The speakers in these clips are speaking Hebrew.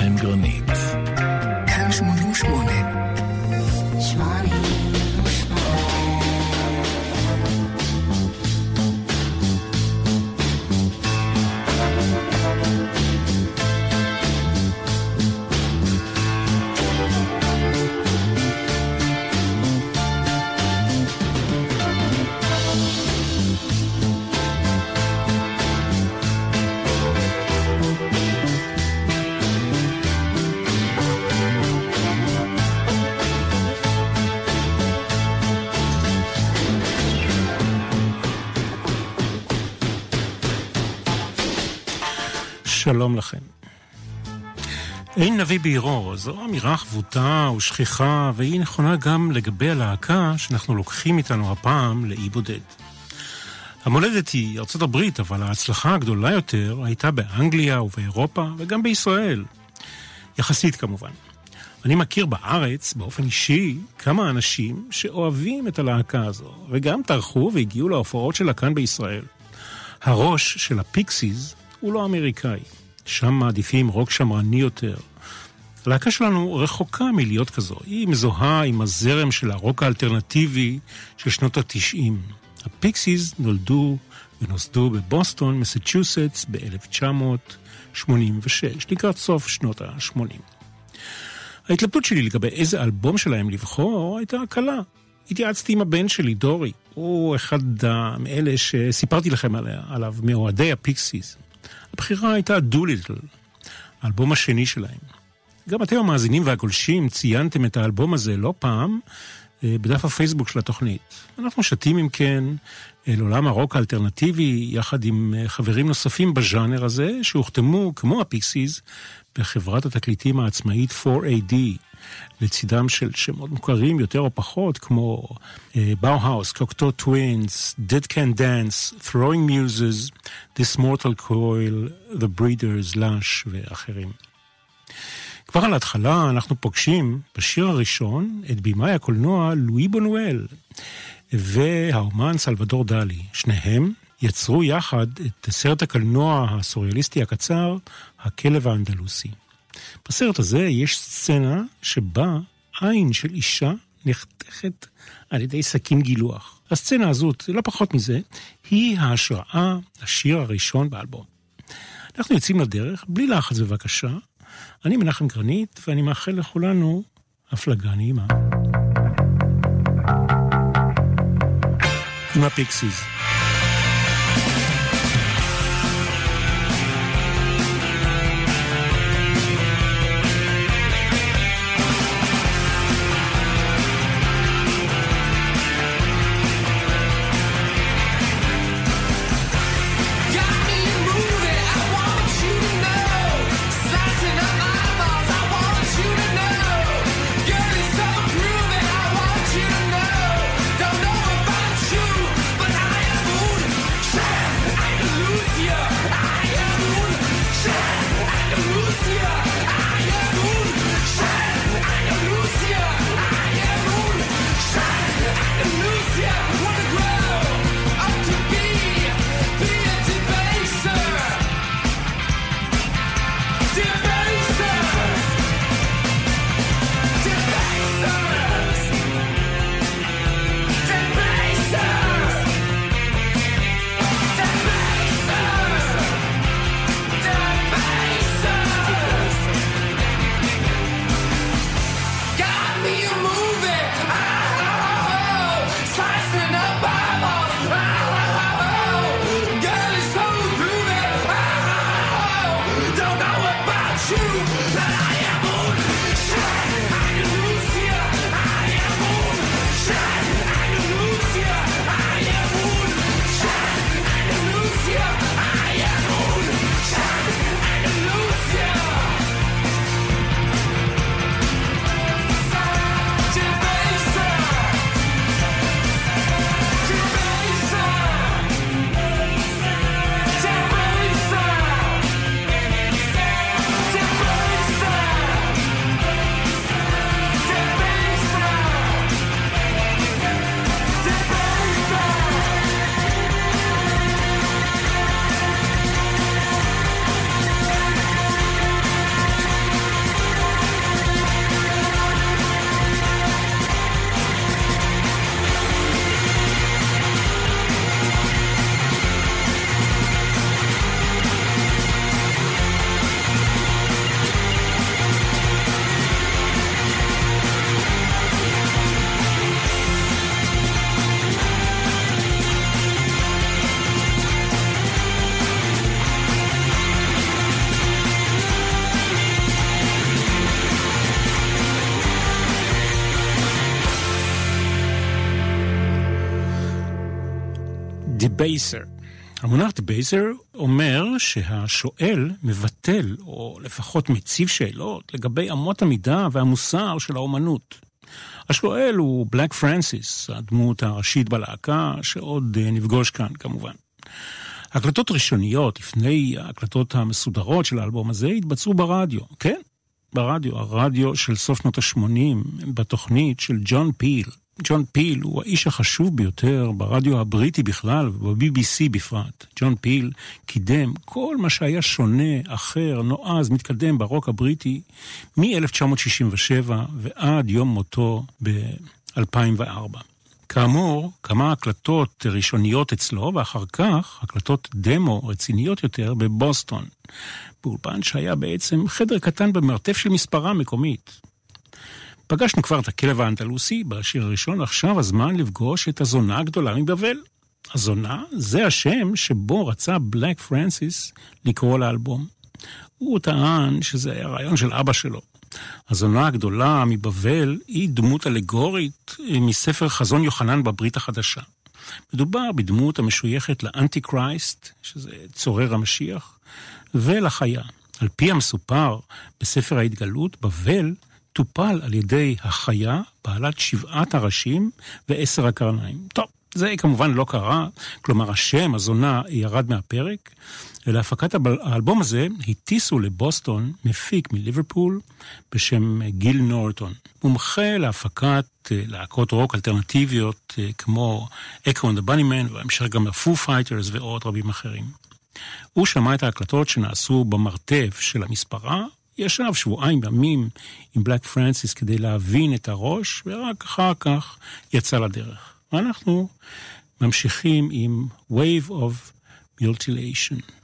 מנחם גרנית. שלום לכם. אין נביא בעירו, זו אמירה חבוטה ושכיחה, והיא נכונה גם לגבי הלהקה שאנחנו לוקחים איתנו הפעם לאי בודד. המולדת היא ארצות הברית, אבל ההצלחה הגדולה יותר הייתה באנגליה ובאירופה וגם בישראל. יחסית כמובן. אני מכיר בארץ, באופן אישי, כמה אנשים שאוהבים את הלהקה הזו, וגם טרחו והגיעו להופעות שלה כאן בישראל. הראש של ה Pixies הוא לא אמריקאי. שם מעדיפים רוק שמרני יותר. הלהקה שלנו רחוקה מלהיות כזו. היא מזוהה עם הזרם של הרוק האלטרנטיבי של שנות התשעים. ה Pixies נולדו ונוסדו בבוסטון, מסצ'וסטס, ב-1986, לקראת סוף שנות ה-80. ההתלבטות שלי לגבי איזה אלבום שלהם לבחור הייתה קלה. התייעצתי עם הבן שלי, דורי. הוא אחד מאלה שסיפרתי לכם עליו, מאוהדי ה Pixies. הבחירה הייתה Doolittle, האלבום השני שלהם. גם אתם המאזינים והגולשים ציינתם את האלבום הזה לא פעם אה, בדף הפייסבוק של התוכנית. אנחנו שטים אם כן אל עולם הרוק האלטרנטיבי יחד עם אה, חברים נוספים בז'אנר הזה שהוחתמו כמו ה Pixies בחברת התקליטים העצמאית 4AD לצידם של שמות מוכרים יותר או פחות, כמו באוהאוס, קוקטו טווינס, Dead Can Dance, Throwing Muses, This Mortal Coil, The Breeders, Lush ואחרים. כבר על ההתחלה אנחנו פוגשים בשיר הראשון את בימאי הקולנוע לואי בונואל והאומן סלבדור דלי. שניהם יצרו יחד את סרט הקולנוע הסוריאליסטי הקצר, הכלב האנדלוסי. בסרט הזה יש סצנה שבה עין של אישה נחתכת על ידי סכין גילוח. הסצנה הזאת, לא פחות מזה, היא ההשראה לשיר הראשון באלבום. אנחנו יוצאים לדרך, בלי לחץ בבקשה. אני מנחם גרנית, ואני מאחל לכולנו הפלגה נעימה. עם הפיקסיס. דבייסר. המונח דבייסר אומר שהשואל מבטל, או לפחות מציב שאלות, לגבי אמות המידה והמוסר של האומנות. השואל הוא בלק פרנסיס, הדמות הראשית בלהקה, שעוד אה, נפגוש כאן כמובן. הקלטות ראשוניות, לפני ההקלטות המסודרות של האלבום הזה, התבצעו ברדיו. כן, ברדיו, הרדיו של סוף שנות ה-80, בתוכנית של ג'ון פיל. ג'ון פיל הוא האיש החשוב ביותר ברדיו הבריטי בכלל וב-BBC בפרט. ג'ון פיל קידם כל מה שהיה שונה, אחר, נועז, מתקדם ברוק הבריטי מ-1967 ועד יום מותו ב-2004. כאמור, כמה הקלטות ראשוניות אצלו, ואחר כך הקלטות דמו רציניות יותר בבוסטון, באולפן שהיה בעצם חדר קטן במרתף של מספרה מקומית. פגשנו כבר את הכלב האנדלוסי בשיר הראשון, עכשיו הזמן לפגוש את הזונה הגדולה מבבל. הזונה זה השם שבו רצה בלק פרנסיס לקרוא לאלבום. הוא טען שזה היה רעיון של אבא שלו. הזונה הגדולה מבבל היא דמות אלגורית מספר חזון יוחנן בברית החדשה. מדובר בדמות המשויכת לאנטי קרייסט, שזה צורר המשיח, ולחיה. על פי המסופר בספר ההתגלות, בבל טופל על ידי החיה בעלת שבעת הראשים ועשר הקרניים. טוב, זה כמובן לא קרה, כלומר השם, הזונה, ירד מהפרק. להפקת האלבום הזה הטיסו לבוסטון מפיק מליברפול בשם גיל נורטון. מומחה להפקת אה, להקות רוק אלטרנטיביות אה, כמו אקו אנד דה באנימן והמשך גם הפו פייטרס ועוד רבים אחרים. הוא שמע את ההקלטות שנעשו במרתף של המספרה ישב שבועיים ימים עם בלק פרנסיס כדי להבין את הראש, ורק אחר כך יצא לדרך. ואנחנו ממשיכים עם Wave of Mutilation.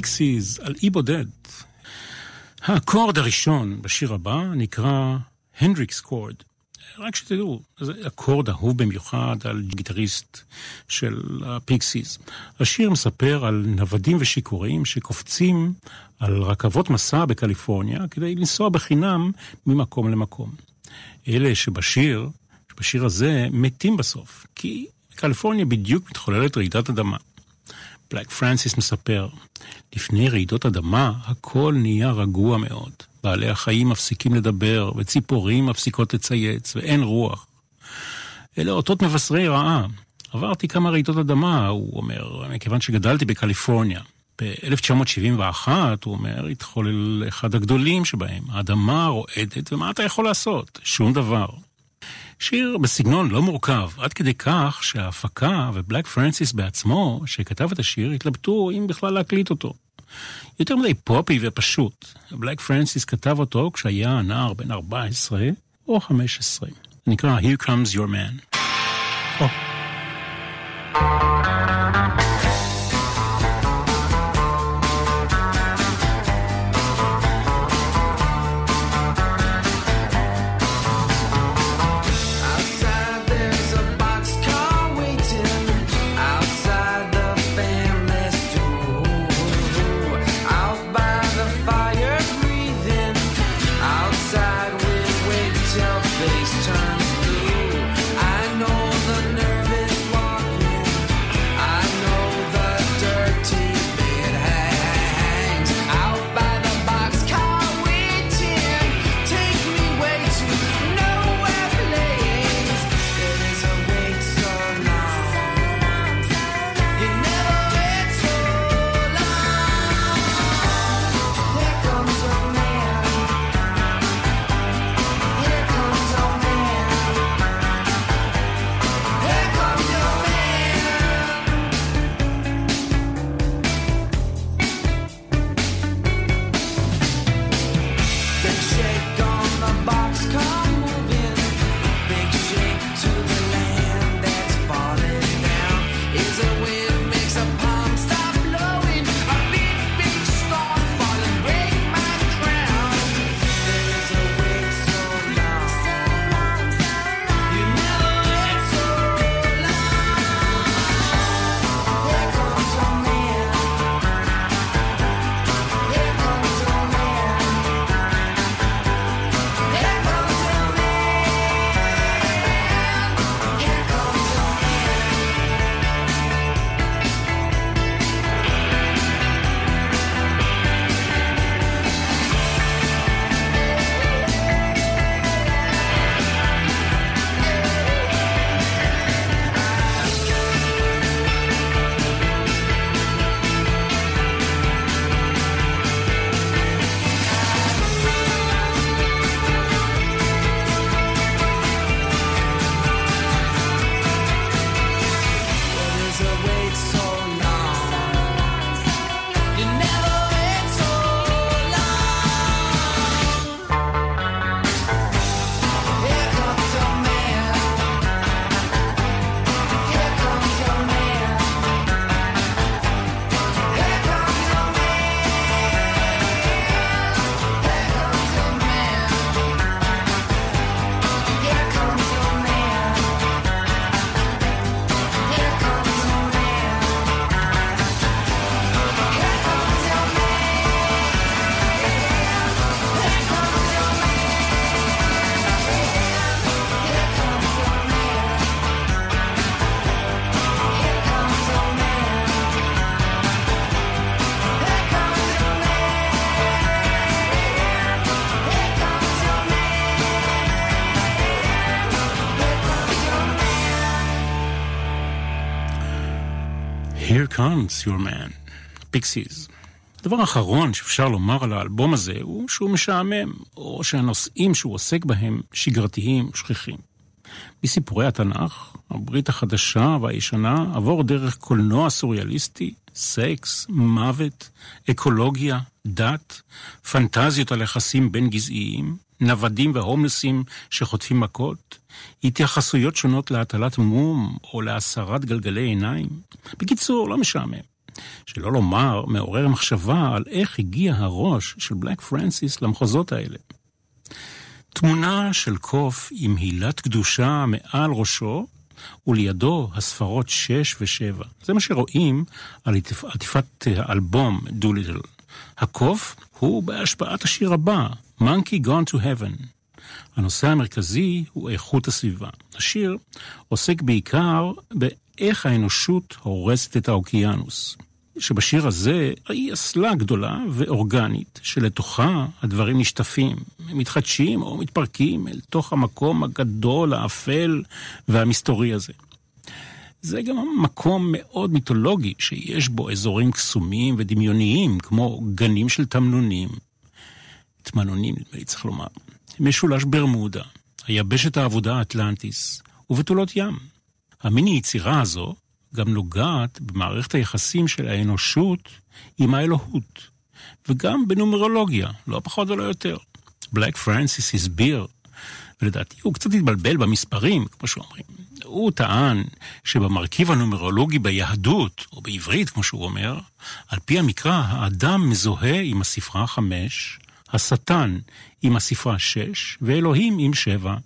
הפיקסיס על אי בודד. האקורד הראשון בשיר הבא נקרא הנדריקס chord. רק שתדעו, זה אקורד אהוב במיוחד על גיטריסט של הפיקסיס. השיר מספר על נוודים ושיכורים שקופצים על רכבות מסע בקליפורניה כדי לנסוע בחינם ממקום למקום. אלה שבשיר, שבשיר הזה, מתים בסוף, כי בקליפורניה בדיוק מתחוללת רעידת אדמה. בלק פרנסיס מספר, לפני רעידות אדמה הכל נהיה רגוע מאוד. בעלי החיים מפסיקים לדבר, וציפורים מפסיקות לצייץ, ואין רוח. אלה אותות מבשרי רעה. עברתי כמה רעידות אדמה, הוא אומר, מכיוון שגדלתי בקליפורניה. ב-1971, הוא אומר, התחולל אחד הגדולים שבהם, האדמה רועדת, ומה אתה יכול לעשות? שום דבר. שיר בסגנון לא מורכב, עד כדי כך שההפקה ובלק פרנסיס בעצמו, שכתב את השיר, התלבטו אם בכלל להקליט אותו. יותר מדי פופי ופשוט. בלק פרנסיס כתב אותו כשהיה נער בן 14 או 15. נקרא Here Comes Your Man. Oh. Comes your man, פיקסיס. הדבר האחרון שאפשר לומר על האלבום הזה הוא שהוא משעמם, או שהנושאים שהוא עוסק בהם שגרתיים ושכיחים. מסיפורי התנ"ך, הברית החדשה והישנה, עבור דרך קולנוע סוריאליסטי, סקס, מוות, אקולוגיה, דת, פנטזיות על יחסים בין גזעיים, נוודים והומלסים שחוטפים מכות, התייחסויות שונות להטלת מום או להסרת גלגלי עיניים. בקיצור, לא משעמם. שלא לומר, מעורר מחשבה על איך הגיע הראש של בלק פרנסיס למחוזות האלה. תמונה של קוף עם הילת קדושה מעל ראשו, ולידו הספרות 6 ו-7. זה מה שרואים על עטיפת האלבום דוליטל. הקוף הוא בהשפעת השיר הבא, Monkey Gone to Heaven. הנושא המרכזי הוא איכות הסביבה. השיר עוסק בעיקר באיך האנושות הורסת את האוקיינוס. שבשיר הזה היא אסלה גדולה ואורגנית, שלתוכה הדברים נשטפים, מתחדשים או מתפרקים אל תוך המקום הגדול, האפל והמסתורי הזה. זה גם מקום מאוד מיתולוגי, שיש בו אזורים קסומים ודמיוניים, כמו גנים של תמנונים. תמנונים, נדמה לי צריך לומר. משולש ברמודה, היבשת האבודה האטלנטיס ובתולות ים. המיני יצירה הזו גם נוגעת במערכת היחסים של האנושות עם האלוהות, וגם בנומרולוגיה, לא פחות ולא יותר. בלק פרנסיס הסביר, ולדעתי הוא קצת התבלבל במספרים, כמו שאומרים. הוא טען שבמרכיב הנומרולוגי ביהדות, או בעברית, כמו שהוא אומר, על פי המקרא, האדם מזוהה עם הספרה חמש, השטן עם הספרה שש, ואלוהים עם שבע.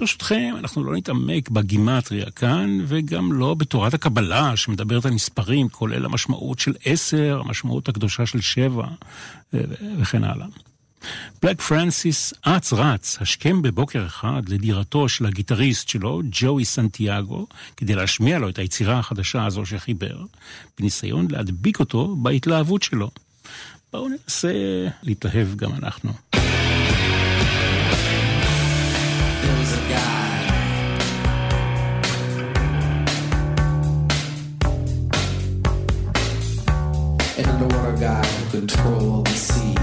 ברשותכם, אנחנו לא נתעמק בגימטריה כאן, וגם לא בתורת הקבלה שמדברת על מספרים, כולל המשמעות של עשר, המשמעות הקדושה של שבע, וכן הלאה. בלק פרנסיס אץ רץ השכם בבוקר אחד לדירתו של הגיטריסט שלו, ג'וי סנטיאגו, כדי להשמיע לו את היצירה החדשה הזו שחיבר, בניסיון להדביק אותו בהתלהבות שלו. בואו ננסה להתלהב גם אנחנו. Guy who controlled the sea.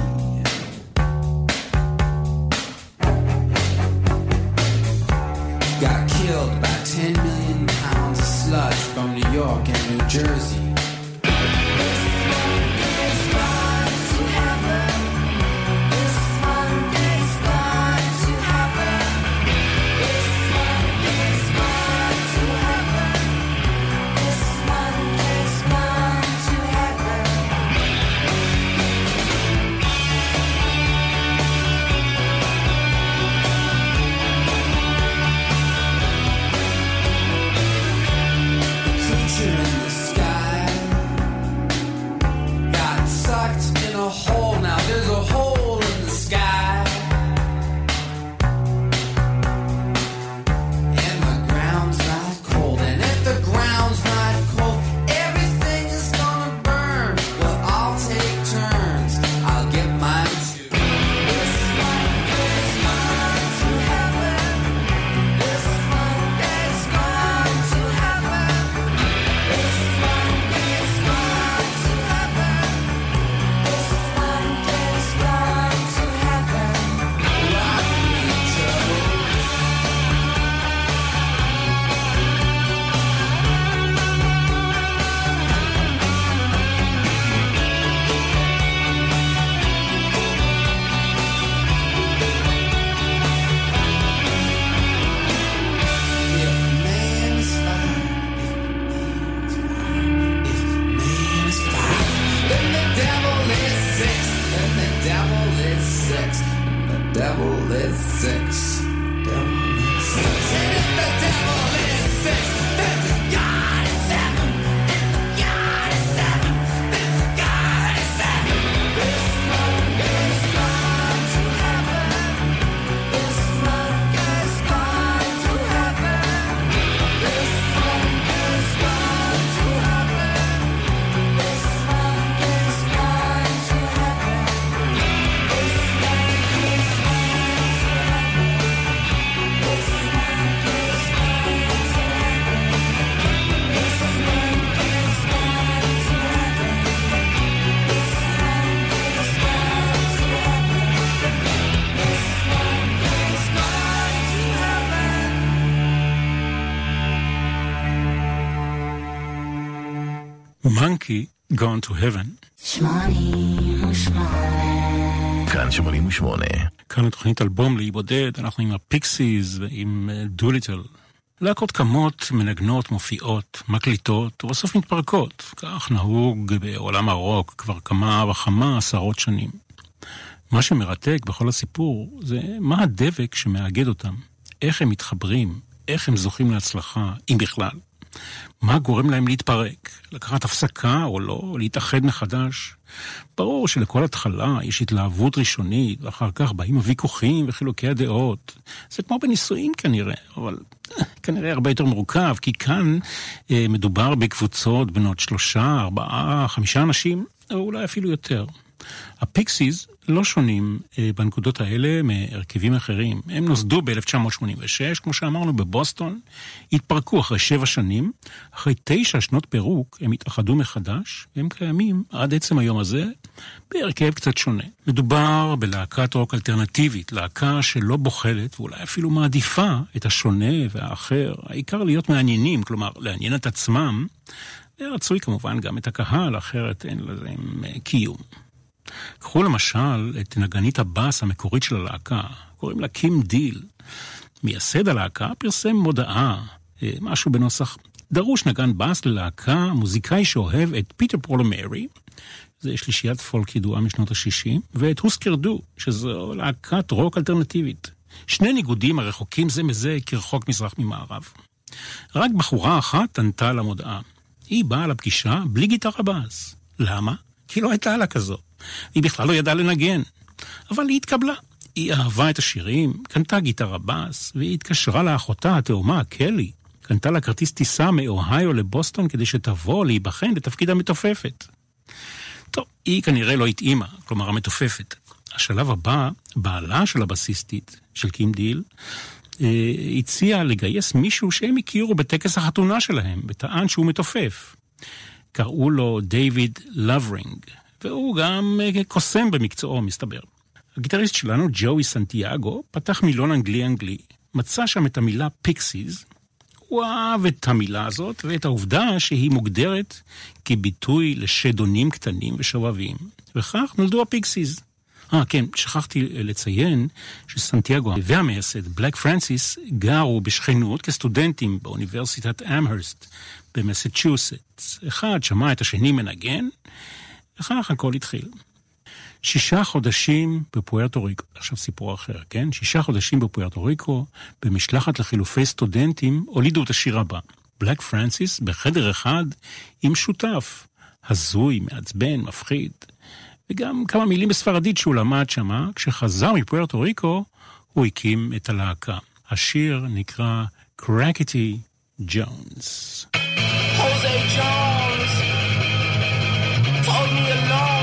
Got killed by 10 million pounds of sludge from New York and New Jersey. Monkey Gone to Heaven. כאן 88. כאן התוכנית אלבום לאי בודד, אנחנו עם הפיקסיס ועם דוליטל. להקות קמות, מנגנות, מופיעות, מקליטות, ובסוף מתפרקות. כך נהוג בעולם הרוק כבר כמה וכמה עשרות שנים. מה שמרתק בכל הסיפור זה מה הדבק שמאגד אותם, איך הם מתחברים, איך הם זוכים להצלחה, אם בכלל. מה גורם להם להתפרק? לקחת הפסקה או לא? להתאחד מחדש? ברור שלכל התחלה יש התלהבות ראשונית, ואחר כך באים הוויכוחים וחילוקי הדעות. זה כמו בנישואים כנראה, אבל אה, כנראה הרבה יותר מורכב, כי כאן אה, מדובר בקבוצות בנות שלושה, ארבעה, חמישה אנשים, או אולי אפילו יותר. הפיקסיס לא שונים אה, בנקודות האלה מהרכבים אחרים. הם נוסדו ב-1986, כמו שאמרנו, בבוסטון, התפרקו אחרי שבע שנים, אחרי תשע שנות פירוק הם התאחדו מחדש, והם קיימים עד עצם היום הזה, בהרכב קצת שונה. מדובר בלהקת רוק אלטרנטיבית, להקה שלא בוחלת ואולי אפילו מעדיפה את השונה והאחר, העיקר להיות מעניינים, כלומר לעניין את עצמם, ורצוי כמובן גם את הקהל, אחרת אין לזה אה, קיום. קחו למשל את נגנית הבאס המקורית של הלהקה, קוראים לה קים דיל. מייסד הלהקה פרסם מודעה, אה, משהו בנוסח דרוש נגן בס ללהקה, מוזיקאי שאוהב את פיטר, פול ומרי, זה שלישיית פולק ידועה משנות ה-60, ואת הוסקר דו, שזו להקת רוק אלטרנטיבית. שני ניגודים הרחוקים זה מזה כרחוק מזרח ממערב. רק בחורה אחת ענתה למודעה. היא באה לפגישה בלי גיטרה בס. למה? כי לא הייתה לה כזו. היא בכלל לא ידעה לנגן. אבל היא התקבלה. היא אהבה את השירים, קנתה גיטרה בס, והיא התקשרה לאחותה התאומה, קלי. קנתה לה כרטיס טיסה מאוהיו לבוסטון כדי שתבוא להיבחן לתפקיד המתופפת. טוב, היא כנראה לא התאימה, כלומר המתופפת. השלב הבא, בעלה של הבסיסטית, של קים דיל, אה, הציע לגייס מישהו שהם הכירו בטקס החתונה שלהם, וטען שהוא מתופף. קראו לו דיוויד לאברינג, והוא גם אה, קוסם במקצועו, מסתבר. הגיטריסט שלנו, ג'ואי סנטיאגו, פתח מילון אנגלי-אנגלי, מצא שם את המילה פיקסיס, הוא אהב את המילה הזאת ואת העובדה שהיא מוגדרת כביטוי לשדונים קטנים ושובבים, וכך נולדו הפיקסיס. אה, כן, שכחתי לציין שסנטיאגו והמייסד, בלק פרנסיס, גרו בשכנות כסטודנטים באוניברסיטת אמהרסט במסצ'וסטס. אחד שמע את השני מנגן, וכך הכל התחיל. שישה חודשים בפוארטו ריקו, עכשיו סיפור אחר, כן? שישה חודשים בפוארטו ריקו, במשלחת לחילופי סטודנטים, הולידו את השיר הבא. בלק פרנסיס בחדר אחד עם שותף, הזוי, מעצבן, מפחיד. וגם כמה מילים בספרדית שהוא למד שמה, כשחזר מפוארטו ריקו, הוא הקים את הלהקה. השיר נקרא קרקטי ג'ונס. Jose Jones told me alone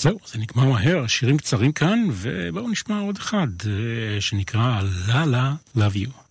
זהו, זה נגמר מהר, שירים קצרים כאן, ובואו נשמע עוד אחד, אה, שנקרא "לה לה Love You".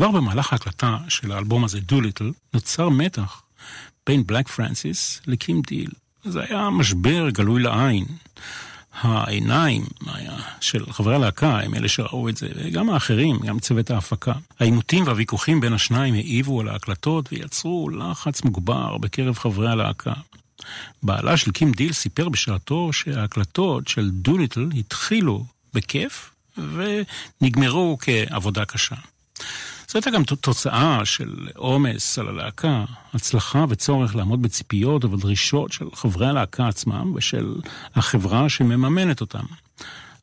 כבר במהלך ההקלטה של האלבום הזה, דוליטל, נוצר מתח בין בלק פרנסיס לקים דיל. זה היה משבר גלוי לעין. העיניים של חברי הלהקה הם אלה שראו את זה, וגם האחרים, גם צוות ההפקה. העימותים והוויכוחים בין השניים העיבו על ההקלטות ויצרו לחץ מוגבר בקרב חברי הלהקה. בעלה של קים דיל סיפר בשעתו שההקלטות של דוליטל התחילו בכיף ונגמרו כעבודה קשה. זו הייתה גם תוצאה של עומס על הלהקה, הצלחה וצורך לעמוד בציפיות ובדרישות של חברי הלהקה עצמם ושל החברה שמממנת אותם.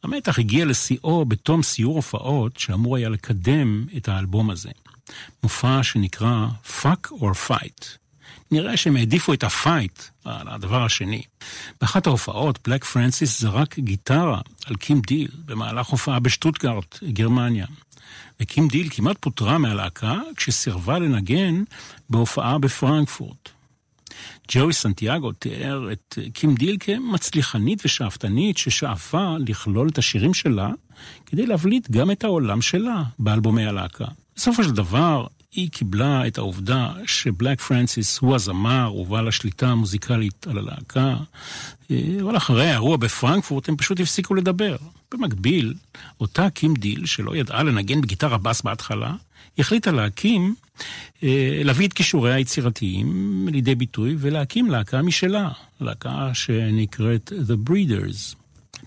המתח הגיע לשיאו בתום סיור הופעות שאמור היה לקדם את האלבום הזה. מופע שנקרא Fuck or Fight. נראה שהם העדיפו את הפייט על הדבר השני. באחת ההופעות, בלק פרנסיס זרק גיטרה על קים דיל במהלך הופעה בשטוטגארט, גרמניה. וקים דיל כמעט פוטרה מהלהקה כשסירבה לנגן בהופעה בפרנקפורט. ג'ואי סנטיאגו תיאר את קים דיל כמצליחנית ושאפתנית ששאפה לכלול את השירים שלה כדי להבליט גם את העולם שלה באלבומי הלהקה. בסופו של דבר, היא קיבלה את העובדה שבלק פרנסיס הוא הזמר ובעל השליטה המוזיקלית על הלהקה, אבל אחרי האירוע בפרנקפורט הם פשוט הפסיקו לדבר. במקביל, אותה קים דיל, שלא ידעה לנגן בגיטרה בס בהתחלה, החליטה להקים, אה, להביא את כישוריה היצירתיים לידי ביטוי ולהקים להקה משלה, להקה שנקראת The Breeders.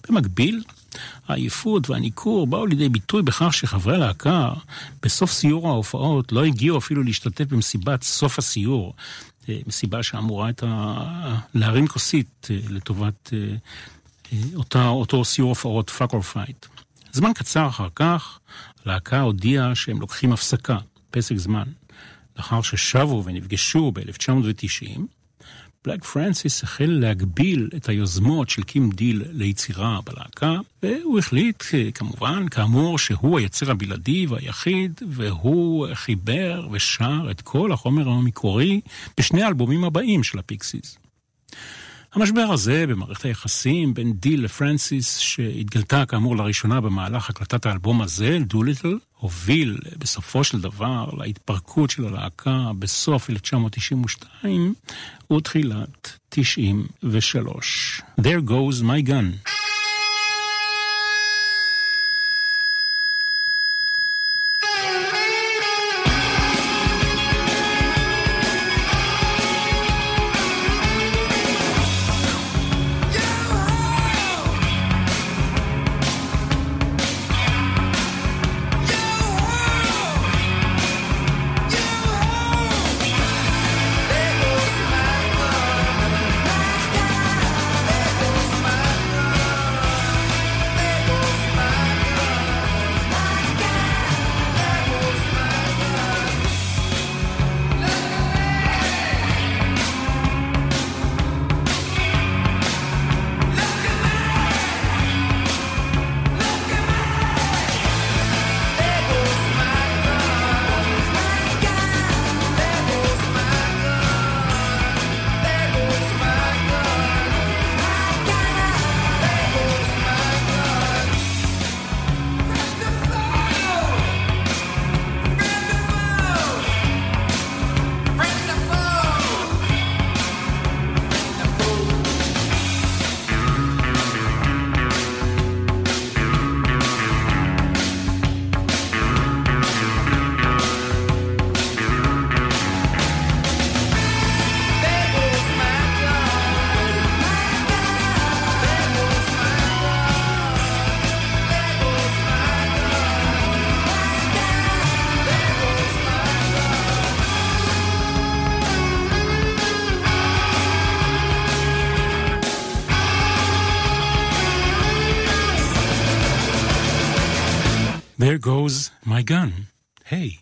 במקביל, העייפות והניכור באו לידי ביטוי בכך שחברי הלהקה בסוף סיור ההופעות לא הגיעו אפילו להשתתף במסיבת סוף הסיור, מסיבה שאמורה הייתה להרים כוסית אה, לטובת אותה, אותו סיור הופעות Fuck or Fight. זמן קצר אחר כך, הלהקה הודיעה שהם לוקחים הפסקה, פסק זמן. לאחר ששבו ונפגשו ב-1990, בלק פרנסיס החל להגביל את היוזמות של קים דיל ליצירה בלהקה, והוא החליט כמובן, כאמור, שהוא היוצר הבלעדי והיחיד, והוא חיבר ושר את כל החומר המקורי בשני האלבומים הבאים של הפיקסיס. המשבר הזה במערכת היחסים בין דיל לפרנסיס, שהתגלתה כאמור לראשונה במהלך הקלטת האלבום הזה, דוליטל, הוביל בסופו של דבר להתפרקות של הלהקה בסוף 1992 ותחילת 93. There goes my gun. There goes my gun. Hey.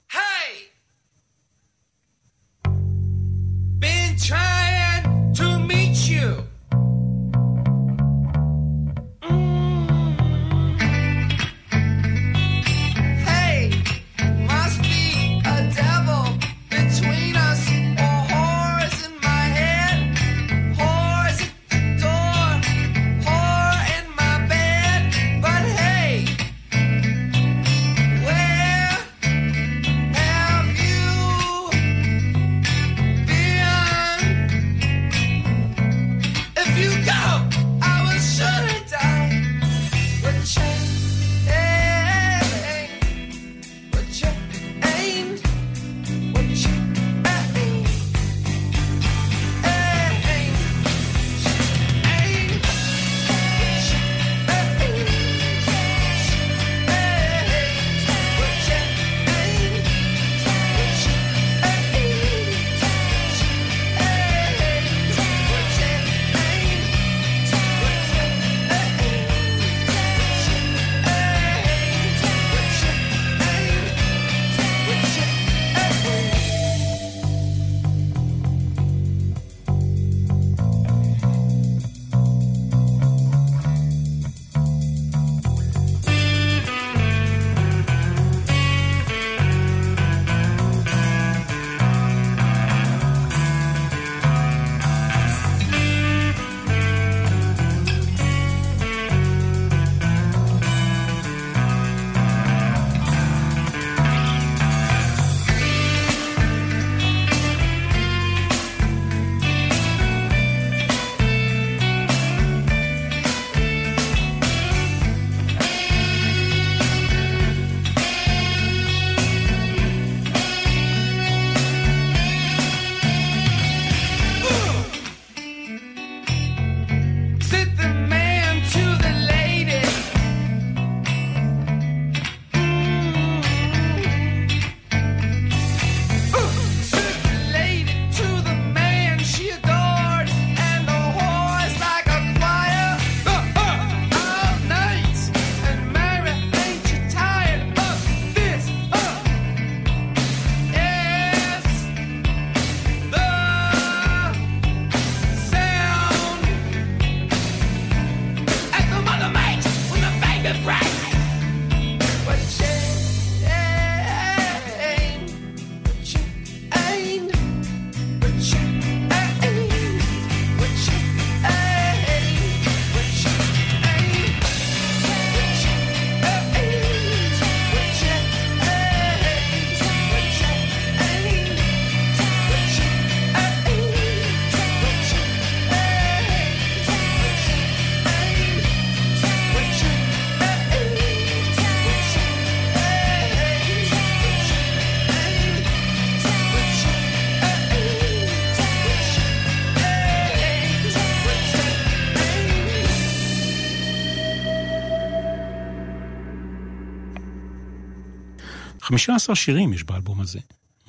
15 שירים יש באלבום הזה.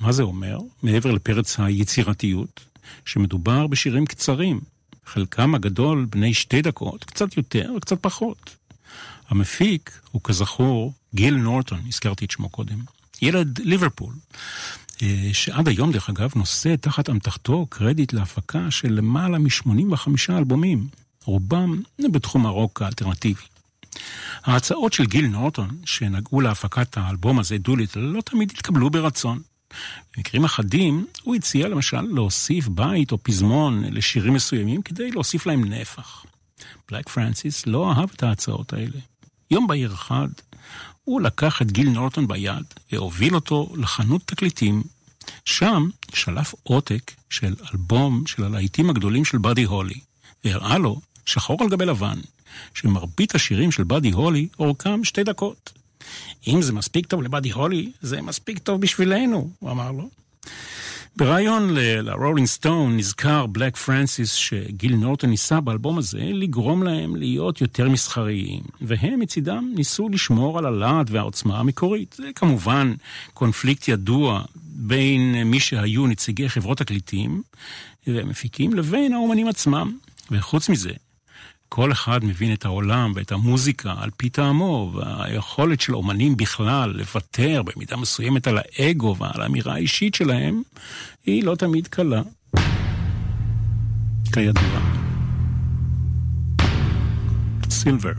מה זה אומר? מעבר לפרץ היצירתיות, שמדובר בשירים קצרים, חלקם הגדול בני שתי דקות, קצת יותר וקצת פחות. המפיק הוא כזכור גיל נורטון, הזכרתי את שמו קודם. ילד ליברפול, אה, שעד היום דרך אגב נושא תחת אמתחתו קרדיט להפקה של למעלה מ-85 אלבומים, רובם בתחום הרוק האלטרנטיבי. ההצעות של גיל נורטון, שנגעו להפקת האלבום הזה, דוליט, לא תמיד התקבלו ברצון. במקרים אחדים, הוא הציע למשל להוסיף בית או פזמון לשירים מסוימים כדי להוסיף להם נפח. בלק פרנסיס לא אהב את ההצעות האלה. יום בהיר אחד, הוא לקח את גיל נורטון ביד והוביל אותו לחנות תקליטים. שם שלף עותק של אלבום של הלהיטים הגדולים של באדי הולי, והראה לו, שחור על גבי לבן, שמרבית השירים של באדי הולי אורכם שתי דקות. אם זה מספיק טוב לבאדי הולי, זה מספיק טוב בשבילנו, הוא אמר לו. בריאיון לרולינג סטון נזכר בלק פרנסיס שגיל נורטון ניסה באלבום הזה לגרום להם להיות יותר מסחריים, והם מצידם ניסו לשמור על הלהט והעוצמה המקורית. זה כמובן קונפליקט ידוע בין מי שהיו נציגי חברות תקליטים ומפיקים לבין האומנים עצמם. וחוץ מזה, כל אחד מבין את העולם ואת המוזיקה על פי טעמו, והיכולת של אומנים בכלל לוותר במידה מסוימת על האגו ועל האמירה האישית שלהם, היא לא תמיד קלה. כידוע. סילבר.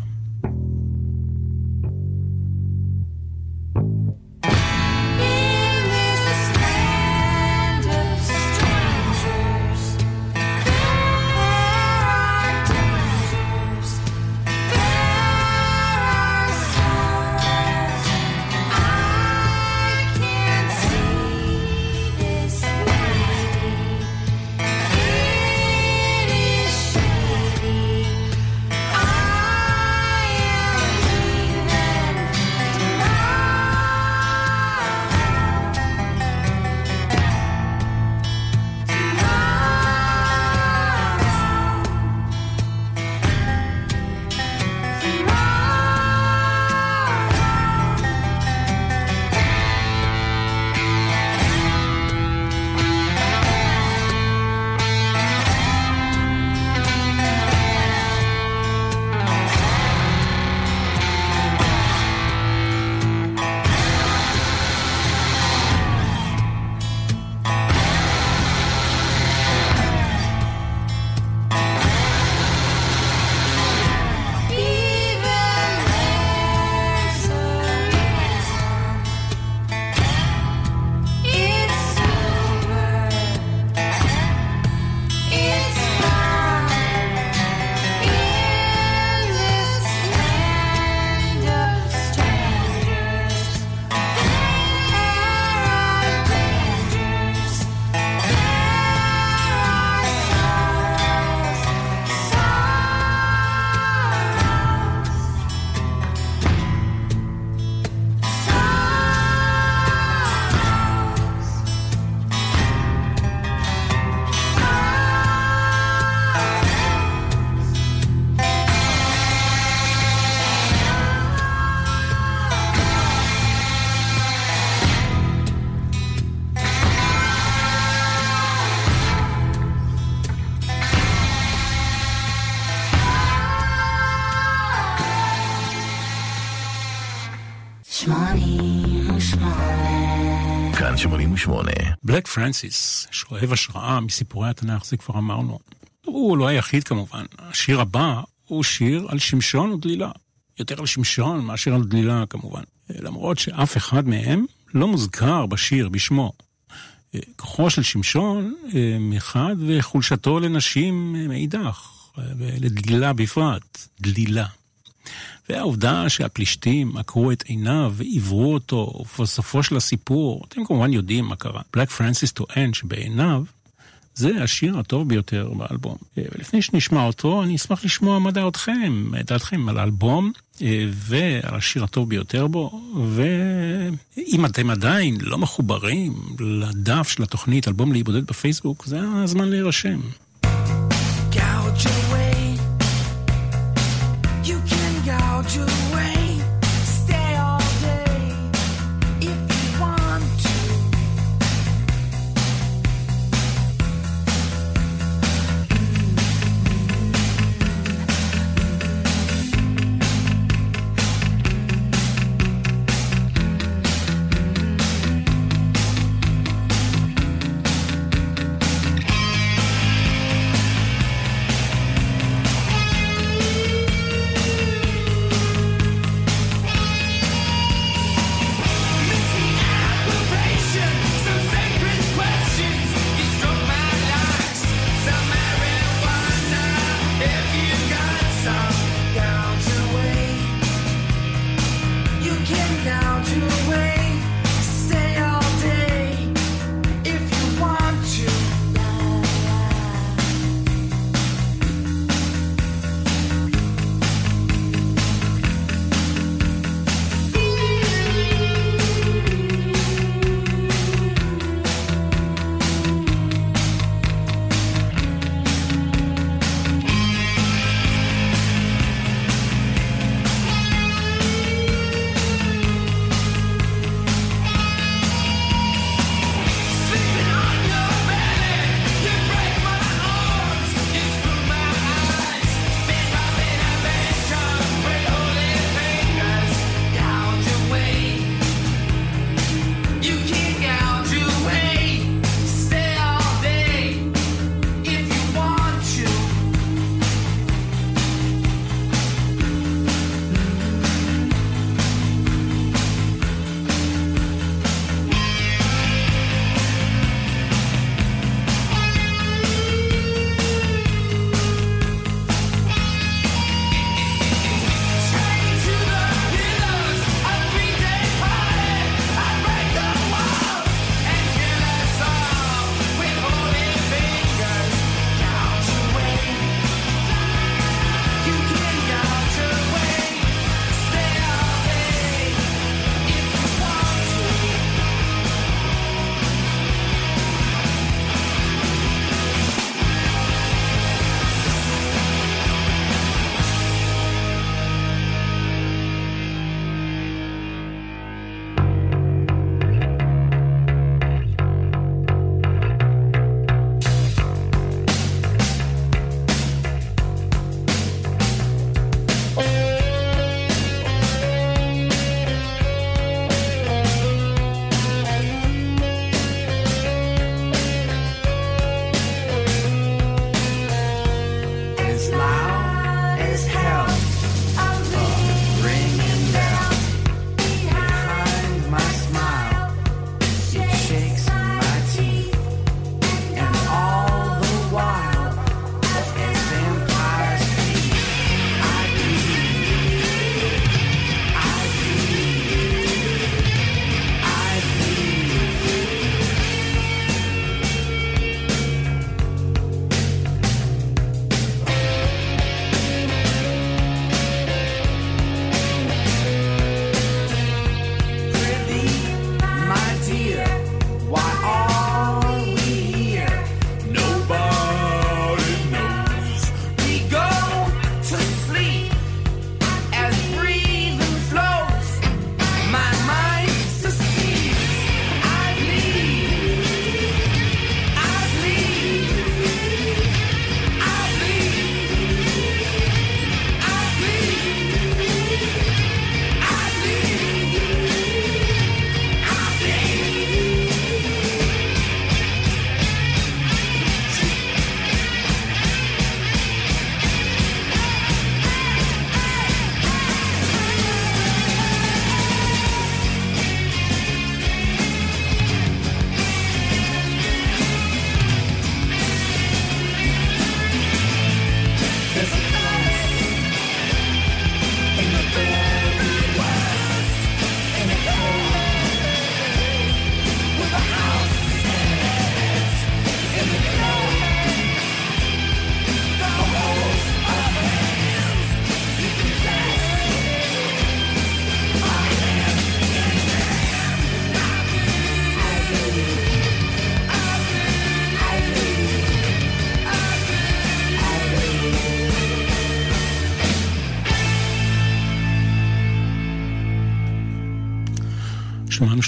פרנסיס, שואב השראה מסיפורי התנ"ך, זה כבר אמרנו. הוא לא היחיד כמובן. השיר הבא הוא שיר על שמשון ודלילה. יותר על שמשון מאשר על דלילה כמובן. למרות שאף אחד מהם לא מוזכר בשיר בשמו. כוחו של שמשון אה, מחד וחולשתו לנשים אה, מאידך, אה, ולדלילה בפרט, דלילה. והעובדה שהפלישתים עקרו את עיניו ועיוורו אותו, ובסופו של הסיפור, אתם כמובן יודעים מה קרה. בלק פרנסיס טוען שבעיניו זה השיר הטוב ביותר באלבום. אה, ולפני שנשמע אותו, אני אשמח לשמוע מה דעתכם, דעתכם על האלבום אה, ועל השיר הטוב ביותר בו, ואם אתם עדיין לא מחוברים לדף של התוכנית אלבום להיבודד בפייסבוק, זה הזמן להירשם. gouge away. out your way.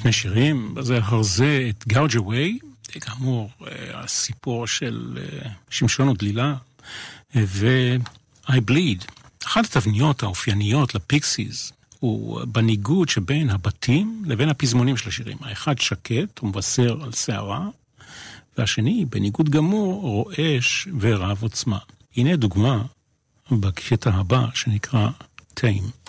שני שירים, בזה אחר זה את גאוג'ה ווי, כאמור, אה, הסיפור של אה, שמשון ודלילה, אה, ו-I Bleed. אחת התבניות האופייניות לפיקסיס הוא בניגוד שבין הבתים לבין הפזמונים של השירים. האחד שקט ומבשר על סערה, והשני, בניגוד גמור, רועש ורב עוצמה. הנה דוגמה בקטע הבא שנקרא טיים.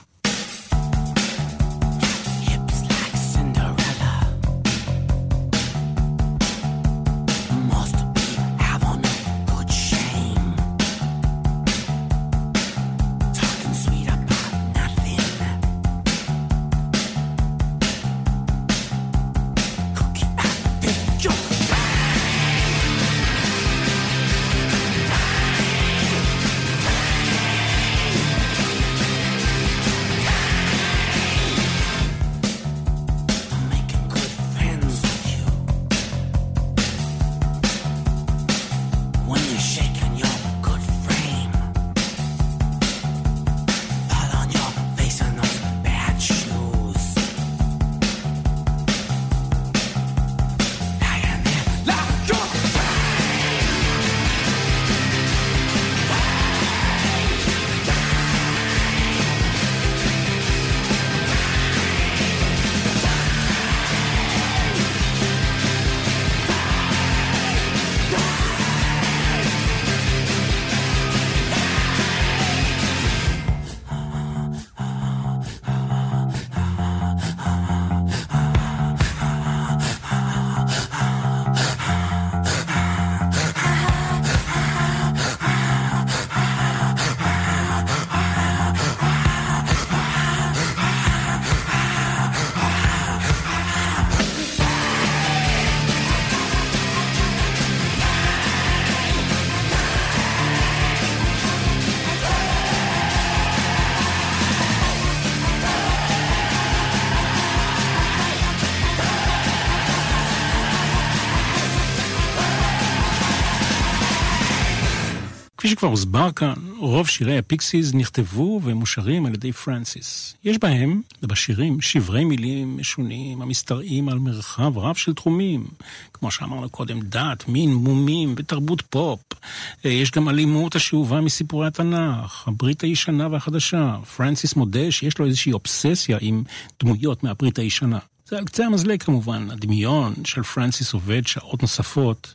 שכבר הוסבר כאן, רוב שירי הפיקסיס נכתבו ומושרים על ידי פרנסיס. יש בהם, בשירים, שברי מילים משונים המשתרעים על מרחב רב של תחומים, כמו שאמרנו קודם, דת, מין, מומים ותרבות פופ. אה, יש גם אלימות השאובה מסיפורי התנ"ך, הברית הישנה והחדשה. פרנסיס מודה שיש לו איזושהי אובססיה עם דמויות מהברית הישנה. זה על קצה המזלג כמובן, הדמיון של פרנסיס עובד שעות נוספות,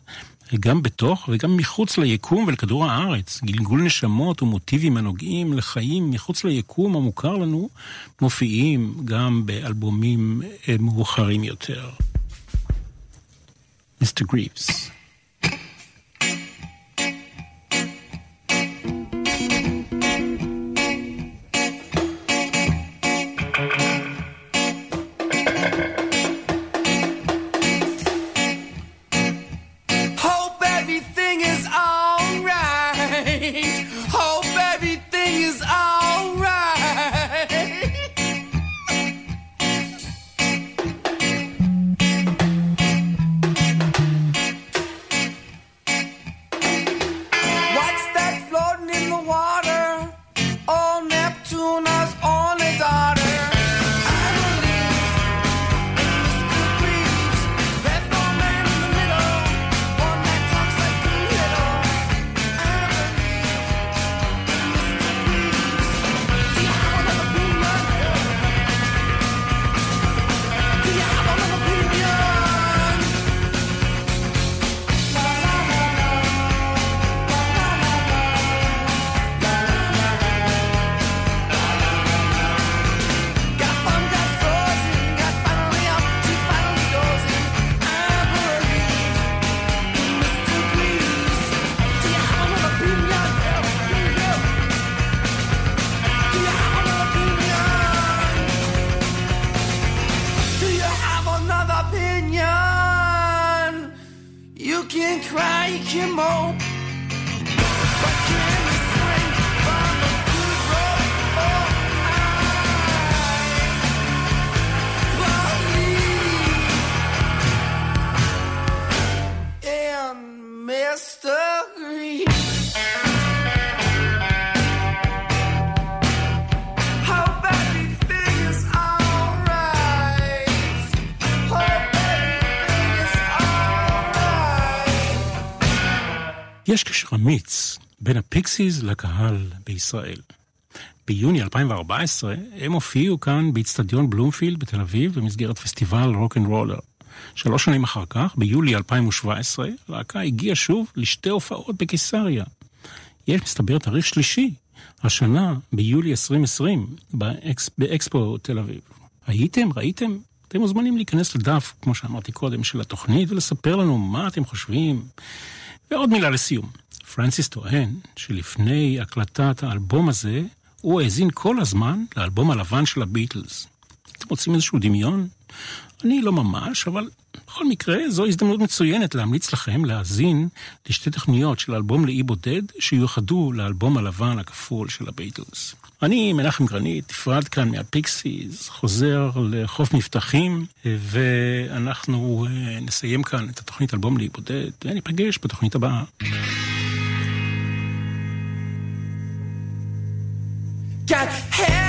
גם בתוך וגם מחוץ ליקום ולכדור הארץ. גלגול נשמות ומוטיבים הנוגעים לחיים מחוץ ליקום המוכר לנו, מופיעים גם באלבומים אה, מאוחרים יותר. מיסטר גריבס. בין הפיקסיס לקהל בישראל. ביוני 2014 הם הופיעו כאן באיצטדיון בלומפילד בתל אביב במסגרת פסטיבל רוק אנד רולר. שלוש שנים אחר כך, ביולי 2017, הלהקה הגיעה שוב לשתי הופעות בקיסריה. יש, מסתבר, תאריך שלישי, השנה, ביולי 2020, באקס, באקספו תל אביב. הייתם? ראיתם? אתם מוזמנים להיכנס לדף, כמו שאמרתי קודם, של התוכנית ולספר לנו מה אתם חושבים. ועוד מילה לסיום. פרנסיס טוען שלפני הקלטת האלבום הזה, הוא האזין כל הזמן לאלבום הלבן של הביטלס. אתם רוצים איזשהו דמיון? אני לא ממש, אבל בכל מקרה, זו הזדמנות מצוינת להמליץ לכם להאזין לשתי תוכניות של אלבום לאי בודד שיוחדו לאלבום הלבן הכפול של הביטלס. אני, מנחם גרנית, נפרד כאן מהפיקסיס, חוזר לחוף מבטחים, ואנחנו אה, נסיים כאן את התוכנית אלבום לאי בודד, וניפגש בתוכנית הבאה. Got hair